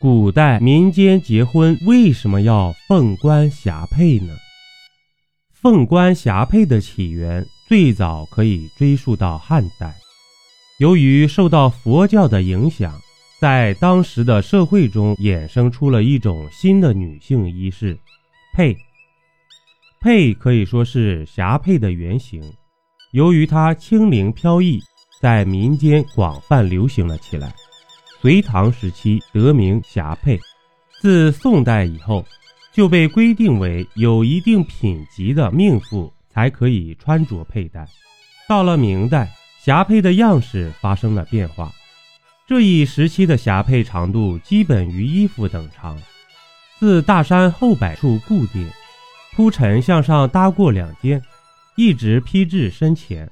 古代民间结婚为什么要凤冠霞帔呢？凤冠霞帔的起源最早可以追溯到汉代，由于受到佛教的影响，在当时的社会中衍生出了一种新的女性仪式——帔。帔可以说是霞帔的原型，由于它轻灵飘逸，在民间广泛流行了起来。隋唐时期得名霞帔，自宋代以后就被规定为有一定品级的命妇才可以穿着佩戴。到了明代，霞帔的样式发生了变化。这一时期的霞帔长度基本与衣服等长，自大衫后摆处固定，铺陈向上搭过两肩，一直披至身前。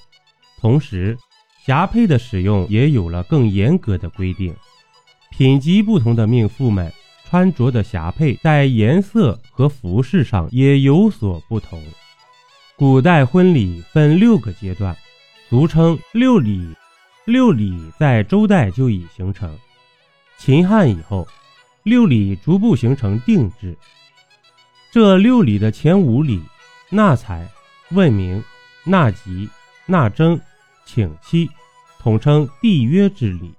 同时，霞帔的使用也有了更严格的规定。品级不同的命妇们穿着的霞帔，在颜色和服饰上也有所不同。古代婚礼分六个阶段，俗称六礼。六礼在周代就已形成，秦汉以后，六礼逐步形成定制。这六礼的前五礼：纳采、问名、纳吉、纳征、请期，统称缔约之礼。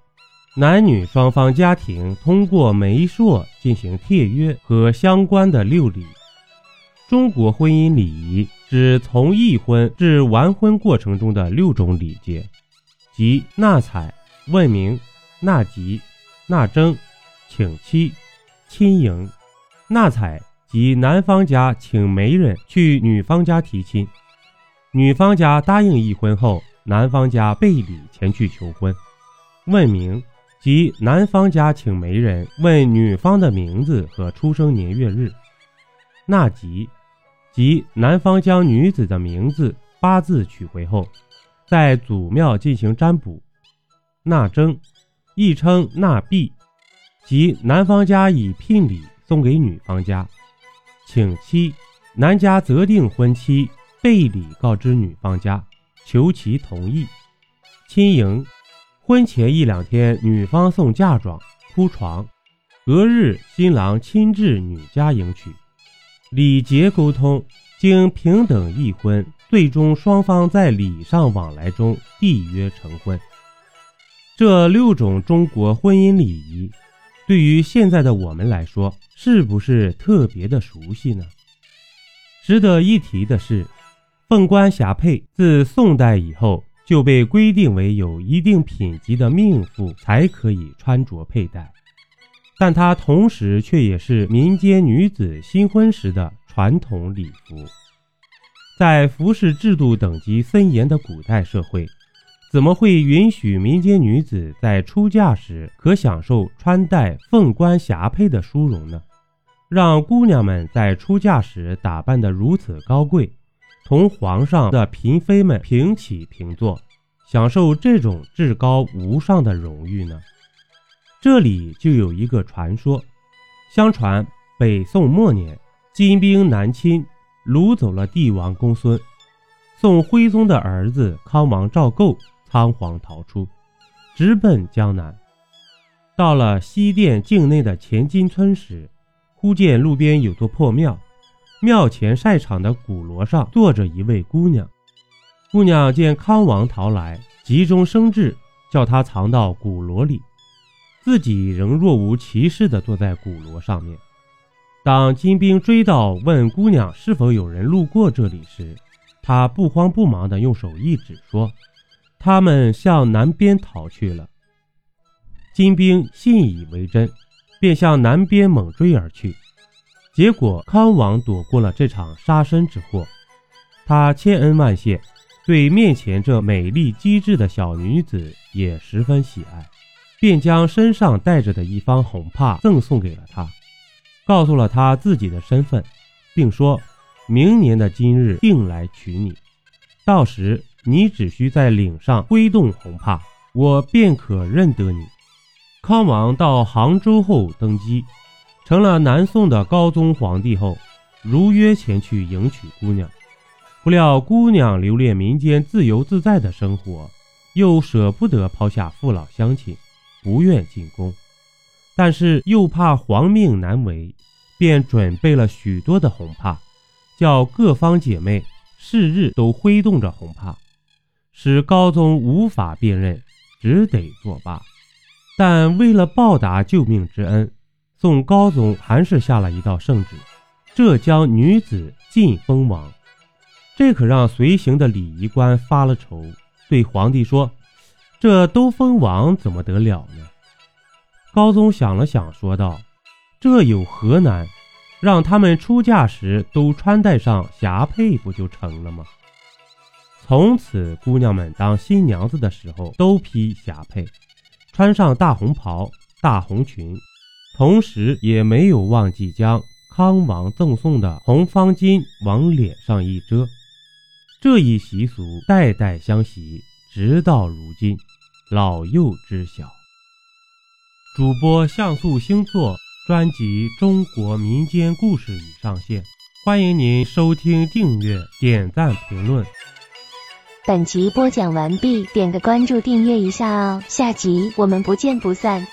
男女双方家庭通过媒妁进行契约和相关的六礼。中国婚姻礼仪指从议婚至完婚过程中的六种礼节，即纳采、问名、纳吉、纳征、请期、亲迎。纳采即男方家请媒人去女方家提亲，女方家答应议婚后，男方家备礼前去求婚。问名。即男方家请媒人问女方的名字和出生年月日，纳吉，即男方将女子的名字、八字取回后，在祖庙进行占卜。纳征，亦称纳币，即男方家以聘礼送给女方家。请期，男家择定婚期，备礼告知女方家，求其同意。亲迎。婚前一两天，女方送嫁妆、铺床，隔日新郎亲至女家迎娶。礼节沟通，经平等议婚，最终双方在礼尚往来中缔约成婚。这六种中国婚姻礼仪，对于现在的我们来说，是不是特别的熟悉呢？值得一提的是，凤冠霞帔自宋代以后。就被规定为有一定品级的命妇才可以穿着佩戴，但它同时却也是民间女子新婚时的传统礼服。在服饰制度等级森严的古代社会，怎么会允许民间女子在出嫁时可享受穿戴凤冠霞帔的殊荣呢？让姑娘们在出嫁时打扮得如此高贵？同皇上的嫔妃们平起平坐，享受这种至高无上的荣誉呢？这里就有一个传说：相传北宋末年，金兵南侵，掳走了帝王公孙。宋徽宗的儿子康王赵构仓皇逃出，直奔江南。到了西甸境内的前金村时，忽见路边有座破庙。庙前晒场的鼓锣上坐着一位姑娘，姑娘见康王逃来，急中生智，叫他藏到鼓锣里，自己仍若无其事地坐在鼓锣上面。当金兵追到问姑娘是否有人路过这里时，她不慌不忙地用手一指，说：“他们向南边逃去了。”金兵信以为真，便向南边猛追而去。结果康王躲过了这场杀身之祸，他千恩万谢，对面前这美丽机智的小女子也十分喜爱，便将身上带着的一方红帕赠送给了她，告诉了她自己的身份，并说明年的今日定来娶你，到时你只需在领上挥动红帕，我便可认得你。康王到杭州后登基。成了南宋的高宗皇帝后，如约前去迎娶姑娘。不料姑娘留恋民间自由自在的生活，又舍不得抛下父老乡亲，不愿进宫。但是又怕皇命难违，便准备了许多的红帕，叫各方姐妹是日都挥动着红帕，使高宗无法辨认，只得作罢。但为了报答救命之恩，宋高宗还是下了一道圣旨，浙江女子禁封王。这可让随行的礼仪官发了愁，对皇帝说：“这都封王，怎么得了呢？”高宗想了想，说道：“这有何难？让他们出嫁时都穿戴上霞帔，不就成了吗？从此，姑娘们当新娘子的时候都披霞帔，穿上大红袍、大红裙，同时也没有忘记将康王赠送的红方巾往脸上一遮。这一习俗代代相袭，直到如今，老幼知晓。”主播像素星座专辑《中国民间故事》已上线，欢迎您收听、订阅、点赞、评论。本集播讲完毕，点个关注，订阅一下哦，下集我们不见不散。